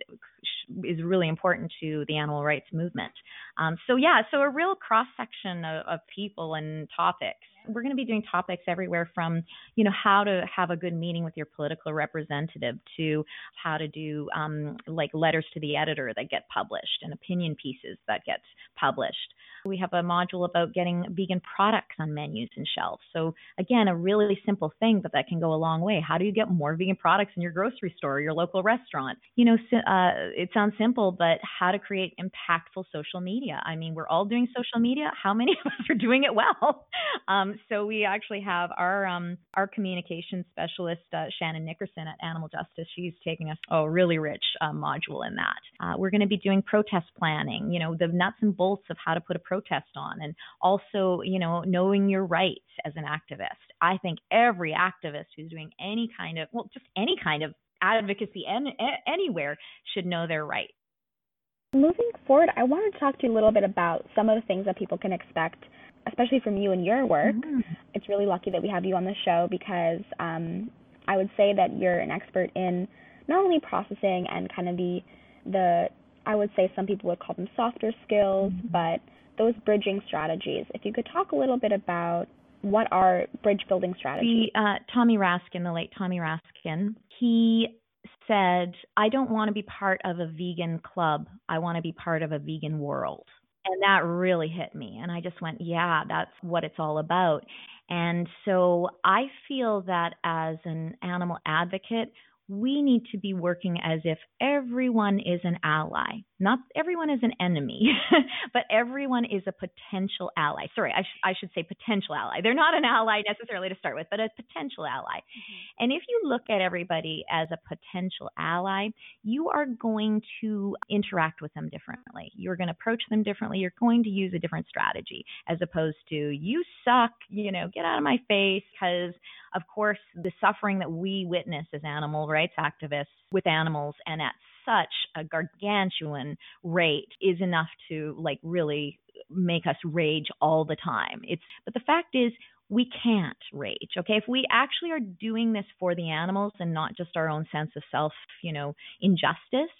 is really important to the animal rights movement. Um, so, yeah, so a real cross section of, of people and topics we're going to be doing topics everywhere from you know how to have a good meeting with your political representative to how to do um, like letters to the editor that get published and opinion pieces that get published we have a module about getting vegan products on menus and shelves. So again, a really simple thing, but that can go a long way. How do you get more vegan products in your grocery store or your local restaurant? You know, uh, it sounds simple, but how to create impactful social media. I mean, we're all doing social media. How many <laughs> of us are doing it well? Um, so we actually have our um, our communication specialist uh, Shannon Nickerson at Animal Justice. She's taking us a really rich uh, module in that. Uh, we're going to be doing protest planning. You know, the nuts and bolts of how to put a protest on and also, you know, knowing your rights as an activist. I think every activist who's doing any kind of, well, just any kind of advocacy and anywhere should know their rights. Moving forward, I wanted to talk to you a little bit about some of the things that people can expect, especially from you and your work. Mm-hmm. It's really lucky that we have you on the show because um, I would say that you're an expert in not only processing and kind of the the I would say some people would call them softer skills, mm-hmm. but those bridging strategies. If you could talk a little bit about what are bridge building strategies? The, uh, Tommy Raskin, the late Tommy Raskin, he said, I don't want to be part of a vegan club. I want to be part of a vegan world. And that really hit me. And I just went, yeah, that's what it's all about. And so I feel that as an animal advocate, we need to be working as if everyone is an ally. Not everyone is an enemy, <laughs> but everyone is a potential ally. Sorry, I, sh- I, should say potential ally. They're not an ally necessarily to start with, but a potential ally. Mm-hmm. And if you look at everybody as a potential ally, you are going to interact with them differently. You're going to approach them differently. You're going to use a different strategy as opposed to, you suck, you know, get out of my face because of course, the suffering that we witness as animal rights activists with animals and at such a gargantuan rate is enough to like really make us rage all the time. It's but the fact is we can't rage. Okay, if we actually are doing this for the animals and not just our own sense of self, you know, injustice,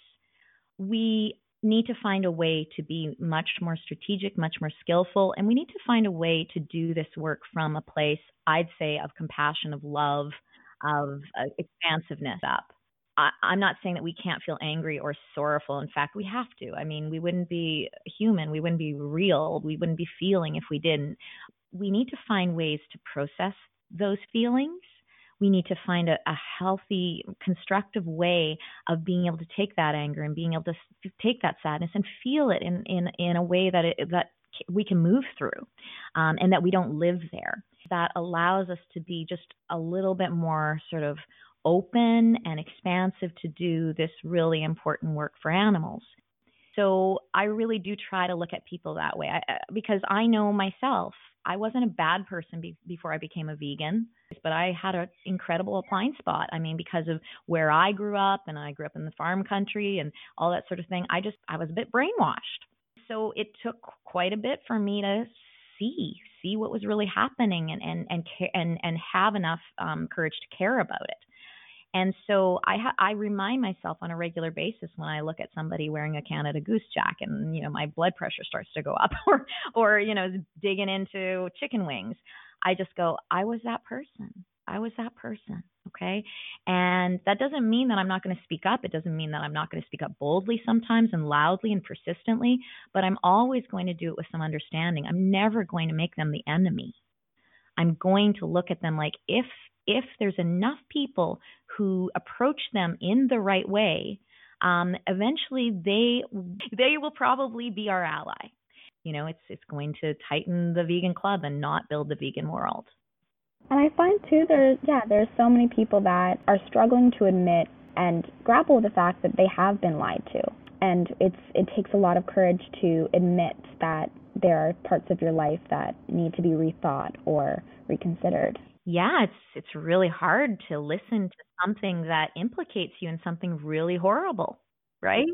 we need to find a way to be much more strategic, much more skillful, and we need to find a way to do this work from a place, I'd say, of compassion, of love, of uh, expansiveness up. I, I'm not saying that we can't feel angry or sorrowful. In fact, we have to. I mean, we wouldn't be human, we wouldn't be real, we wouldn't be feeling if we didn't. We need to find ways to process those feelings we need to find a, a healthy, constructive way of being able to take that anger and being able to take that sadness and feel it in in in a way that it, that we can move through, um, and that we don't live there. That allows us to be just a little bit more sort of open and expansive to do this really important work for animals. So I really do try to look at people that way I, because I know myself I wasn't a bad person be- before I became a vegan, but I had an incredible blind spot. I mean, because of where I grew up, and I grew up in the farm country and all that sort of thing. I just I was a bit brainwashed. So it took quite a bit for me to see see what was really happening and and and and, and have enough um, courage to care about it. And so I ha- I remind myself on a regular basis when I look at somebody wearing a Canada Goose jacket and you know my blood pressure starts to go up <laughs> or or you know digging into chicken wings. I just go, I was that person. I was that person. Okay. And that doesn't mean that I'm not going to speak up. It doesn't mean that I'm not going to speak up boldly sometimes and loudly and persistently, but I'm always going to do it with some understanding. I'm never going to make them the enemy. I'm going to look at them like if if there's enough people who approach them in the right way, um, eventually they they will probably be our ally. You know, it's it's going to tighten the vegan club and not build the vegan world. And I find too there's yeah, there's so many people that are struggling to admit and grapple with the fact that they have been lied to. And it's it takes a lot of courage to admit that there are parts of your life that need to be rethought or reconsidered. Yeah, it's it's really hard to listen to something that implicates you in something really horrible, right?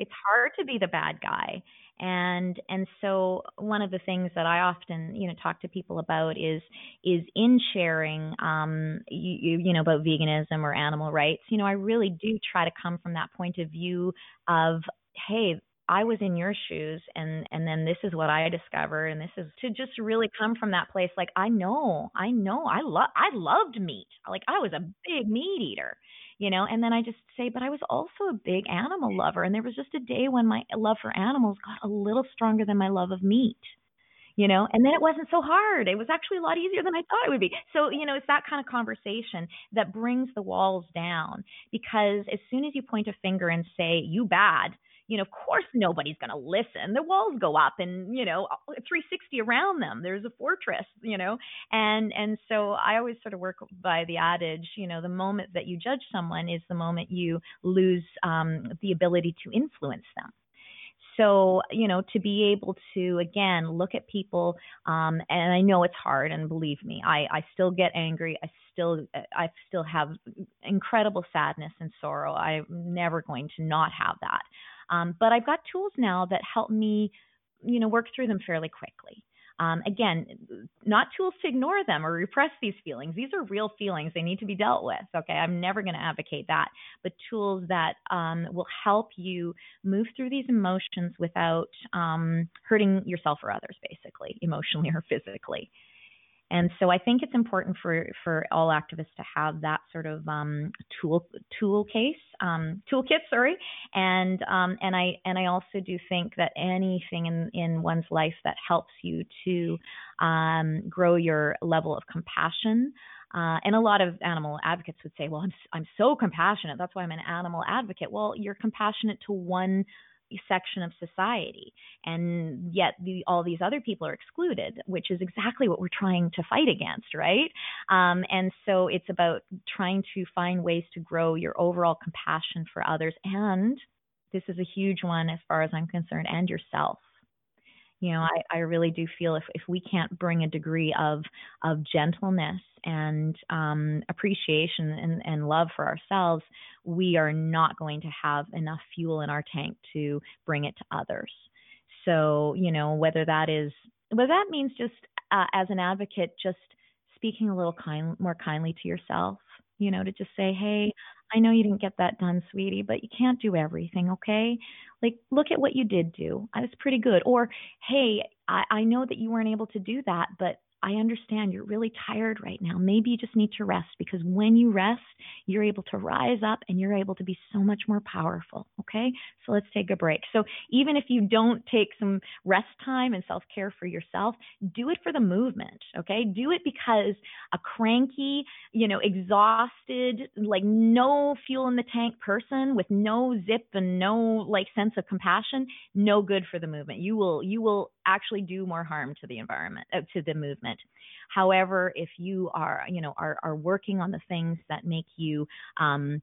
It's hard to be the bad guy and and so one of the things that I often you know talk to people about is is in sharing um you you know about veganism or animal rights you know I really do try to come from that point of view of hey I was in your shoes and and then this is what I discovered and this is to just really come from that place like I know I know I love I loved meat. Like I was a big meat eater you know? And then i just say but i was also a big animal lover and there was just a day when my love for animals got a little stronger than my love of meat you know? And then it wasn't so hard. It was actually a lot easier than i thought it would be. So you know it's that kind of conversation that brings the walls down because as soon as you point a finger and say you bad you know, of course nobody's going to listen. The walls go up and, you know, 360 around them. There's a fortress, you know. And and so I always sort of work by the adage, you know, the moment that you judge someone is the moment you lose um the ability to influence them so you know to be able to again look at people um and i know it's hard and believe me i i still get angry i still i still have incredible sadness and sorrow i'm never going to not have that um, but I've got tools now that help me, you know, work through them fairly quickly. Um, again, not tools to ignore them or repress these feelings. These are real feelings. They need to be dealt with. Okay. I'm never going to advocate that, but tools that um, will help you move through these emotions without um, hurting yourself or others, basically, emotionally or physically. And so I think it's important for, for all activists to have that sort of um, tool tool case um, toolkit, sorry. And um, and I and I also do think that anything in in one's life that helps you to um, grow your level of compassion. Uh, and a lot of animal advocates would say, "Well, I'm I'm so compassionate. That's why I'm an animal advocate." Well, you're compassionate to one section of society. And yet the, all these other people are excluded which is exactly what we're trying to fight against right? Um, and so it's about trying to find ways to grow your overall compassion for others. And this is a huge one as far as i'm concerned and yourself you know i, I really do feel if, if we can't bring a degree of of gentleness and um, appreciation and, and love for ourselves we are not going to have enough fuel in our tank to bring it to others. So you know whether that is whether that means just uh, as an advocate just speaking a little kind more kindly to yourself you know to just say hey I know you didn't get that done, sweetie, but you can't do everything, okay? Like, look at what you did do. That's pretty good. Or, hey, I, I know that you weren't able to do that, but I understand you're really tired right now. Maybe you just need to rest because when you rest, you're able to rise up and you're able to be so much more powerful. Okay. So let's take a break. So even if you don't take some rest time and self care for yourself, do it for the movement. Okay. Do it because a cranky, you know, exhausted, like no fuel in the tank person with no zip and no like sense of compassion, no good for the movement. You will, you will actually do more harm to the environment, uh, to the movement. However, if you are, you know, are, are working on the things that make you, um,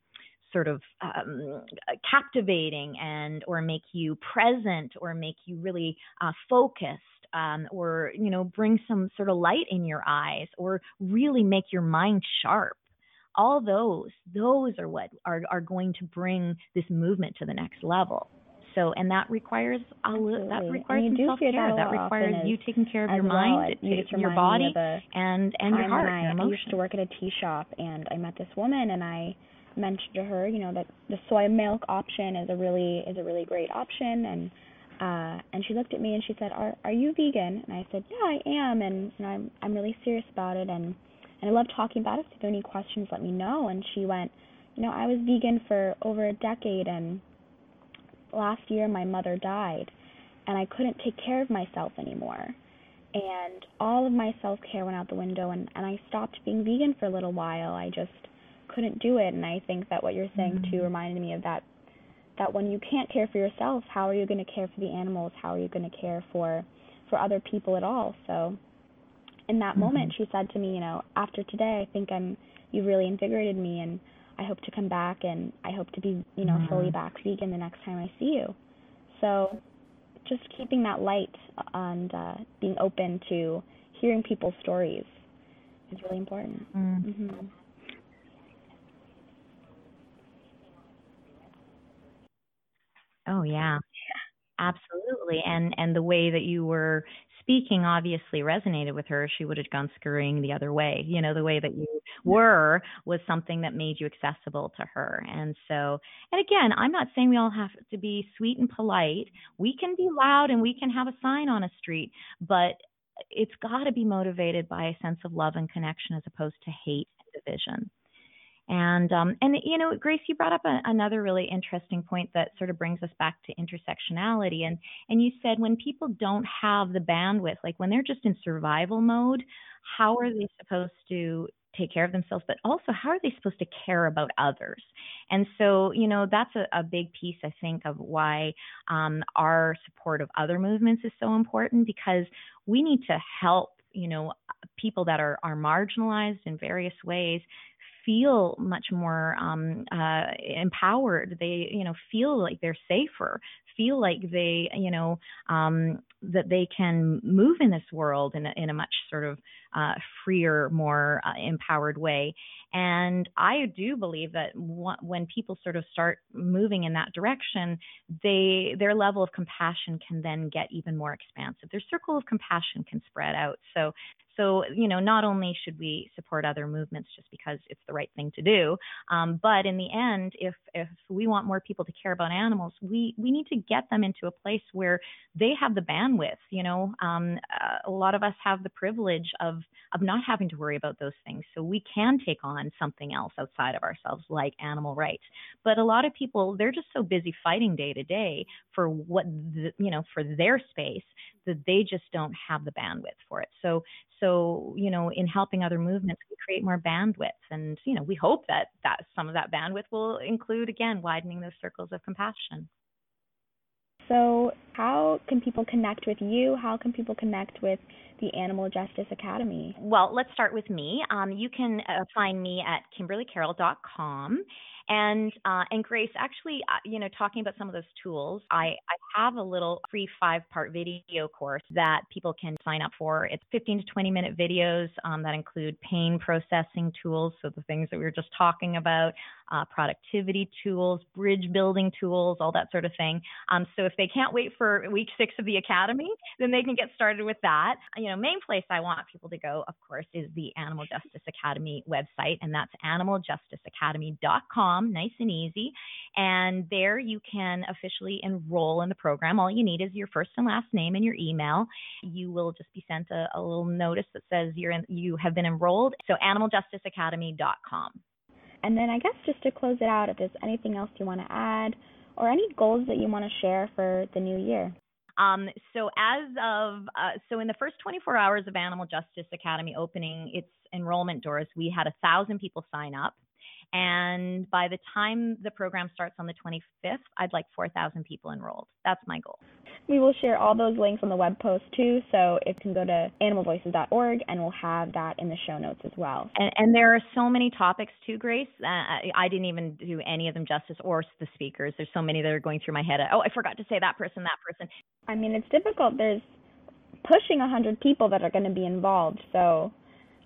sort of um, captivating and or make you present or make you really uh, focused um, or you know bring some sort of light in your eyes or really make your mind sharp all those those are what are, are going to bring this movement to the next level so, and that requires a li- that requires some self care. That, requires you taking care of your well. mind, you your body, and and your heart, I, emotions. I used to work at a tea shop, and I met this woman, and I mentioned to her, you know, that the soy milk option is a really is a really great option, and uh, and she looked at me and she said, "Are are you vegan?" And I said, "Yeah, I am, and, and I'm I'm really serious about it." And and I love talking about it. So If you have any questions, let me know. And she went, you know, I was vegan for over a decade, and last year my mother died, and I couldn't take care of myself anymore. And all of my self care went out the window, and, and I stopped being vegan for a little while. I just couldn't do it. And I think that what you're saying mm-hmm. too reminded me of that that when you can't care for yourself, how are you going to care for the animals? How are you going to care for for other people at all? So in that mm-hmm. moment she said to me, you know, after today I think I'm you really invigorated me and I hope to come back and I hope to be, you know, mm-hmm. fully back vegan the next time I see you. So just keeping that light and uh, being open to hearing people's stories is really important. Mm. Mm-hmm. Oh yeah. Absolutely. And and the way that you were speaking obviously resonated with her. She would have gone scurrying the other way. You know, the way that you were was something that made you accessible to her. And so, and again, I'm not saying we all have to be sweet and polite. We can be loud and we can have a sign on a street, but it's got to be motivated by a sense of love and connection as opposed to hate and division. And um, and you know, Grace, you brought up a, another really interesting point that sort of brings us back to intersectionality. And and you said when people don't have the bandwidth, like when they're just in survival mode, how are they supposed to take care of themselves, but also how are they supposed to care about others? And so, you know, that's a, a big piece, I think, of why um, our support of other movements is so important because we need to help, you know, people that are, are marginalized in various ways feel much more um, uh, empowered. They, you know, feel like they're safer, feel like they, you know, um, that they can move in this world in a, in a much sort of uh, freer, more uh, empowered way. And I do believe that when people sort of start moving in that direction, they their level of compassion can then get even more expansive. Their circle of compassion can spread out. So so, you know, not only should we support other movements just because it's the right thing to do, um, but in the end, if if we want more people to care about animals, we we need to get them into a place where they have the bandwidth. You know, um, a lot of us have the privilege of of not having to worry about those things, so we can take on something else outside of ourselves, like animal rights. But a lot of people, they're just so busy fighting day to day for what the, you know for their space that they just don't have the bandwidth for it. So so you know in helping other movements we create more bandwidth and you know we hope that that some of that bandwidth will include again widening those circles of compassion so how can people connect with you how can people connect with the Animal Justice Academy? Well, let's start with me. Um, you can uh, find me at kimberlycarroll.com. And uh, and Grace, actually, uh, you know, talking about some of those tools, I, I have a little free five part video course that people can sign up for. It's 15 to 20 minute videos um, that include pain processing tools, so the things that we were just talking about, uh, productivity tools, bridge building tools, all that sort of thing. Um, so if they can't wait for week six of the academy, then they can get started with that. You know, main place I want people to go, of course, is the Animal Justice Academy website, and that's animaljusticeacademy.com, nice and easy. And there you can officially enroll in the program. All you need is your first and last name and your email. You will just be sent a, a little notice that says you're in, you have been enrolled. So animaljusticeacademy.com. And then I guess just to close it out, if there's anything else you want to add or any goals that you want to share for the new year. Um, so as of uh, so in the first 24 hours of Animal Justice Academy opening its enrollment doors, we had a thousand people sign up. And by the time the program starts on the 25th, I'd like 4,000 people enrolled. That's my goal. We will share all those links on the web post too, so it can go to animalvoices.org and we'll have that in the show notes as well. And, and there are so many topics too, Grace. Uh, I didn't even do any of them justice or the speakers. There's so many that are going through my head. Oh, I forgot to say that person, that person. I mean, it's difficult. There's pushing 100 people that are going to be involved, so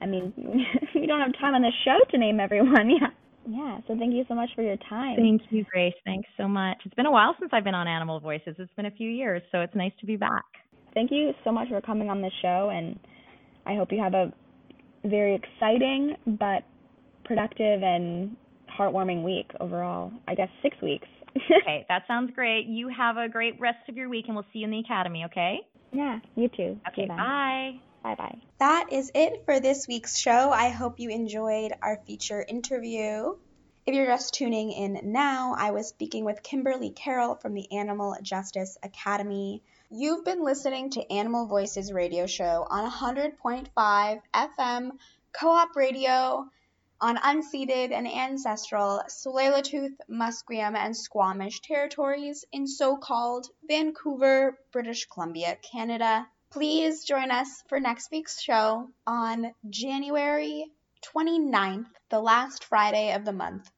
I mean, <laughs> we don't have time on the show to name everyone. <laughs> Yeah. Yeah, so thank you so much for your time. Thank you, Grace. Thanks so much. It's been a while since I've been on Animal Voices. It's been a few years, so it's nice to be back. Thank you so much for coming on the show, and I hope you have a very exciting but productive and heartwarming week overall. I guess six weeks. <laughs> okay, that sounds great. You have a great rest of your week, and we'll see you in the academy, okay? Yeah, you too. Okay, bye. Bye bye. Bye. That is it for this week's show. I hope you enjoyed our feature interview. If you're just tuning in now, I was speaking with Kimberly Carroll from the Animal Justice Academy. You've been listening to Animal Voices radio show on 100.5 FM Co op radio on unceded and ancestral Tsleil-Waututh, Musqueam, and Squamish territories in so called Vancouver, British Columbia, Canada. Please join us for next week's show on January 29th, the last Friday of the month.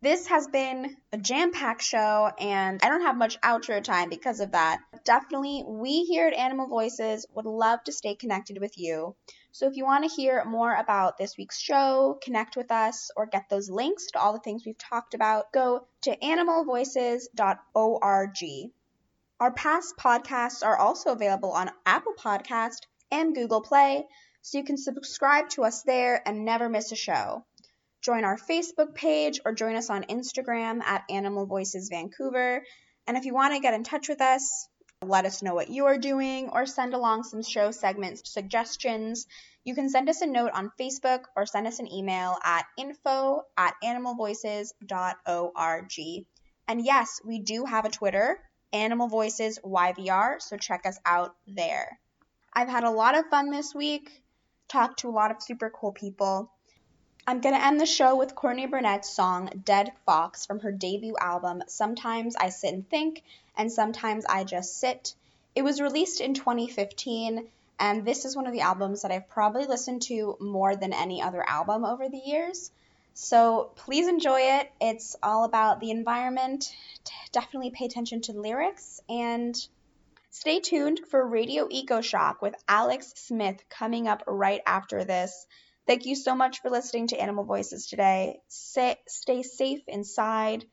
This has been a jam packed show, and I don't have much outro time because of that. Definitely, we here at Animal Voices would love to stay connected with you. So if you want to hear more about this week's show, connect with us, or get those links to all the things we've talked about, go to animalvoices.org. Our past podcasts are also available on Apple Podcast and Google Play, so you can subscribe to us there and never miss a show. Join our Facebook page or join us on Instagram at Animal Voices Vancouver. And if you want to get in touch with us, let us know what you are doing or send along some show segment suggestions. You can send us a note on Facebook or send us an email at info at animalvoices.org. And yes, we do have a Twitter, Animal Voices YVR, so check us out there. I've had a lot of fun this week, talked to a lot of super cool people. I'm going to end the show with Courtney Barnett's song Dead Fox from her debut album, Sometimes I Sit and Think, and Sometimes I Just Sit. It was released in 2015, and this is one of the albums that I've probably listened to more than any other album over the years. So please enjoy it. It's all about the environment. Definitely pay attention to the lyrics and stay tuned for Radio Eco Shock with Alex Smith coming up right after this. Thank you so much for listening to Animal Voices today. Stay, stay safe inside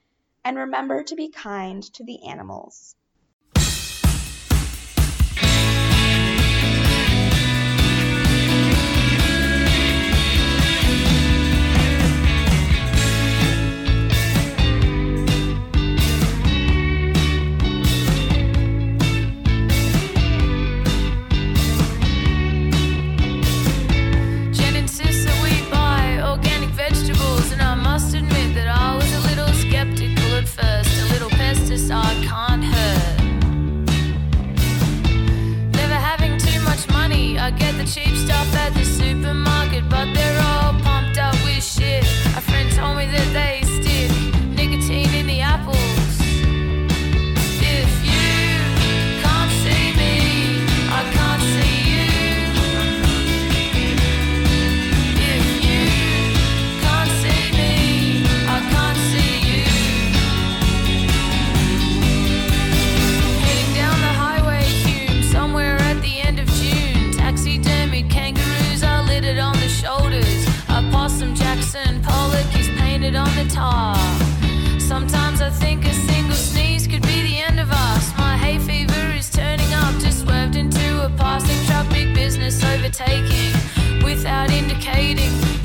and remember to be kind to the animals. Cheap stuff at the supermarket, but they're all pumped up with shit. A friend told me that they Sometimes I think a single sneeze could be the end of us. My hay fever is turning up, just swerved into a passing truck. Business overtaking without indicating.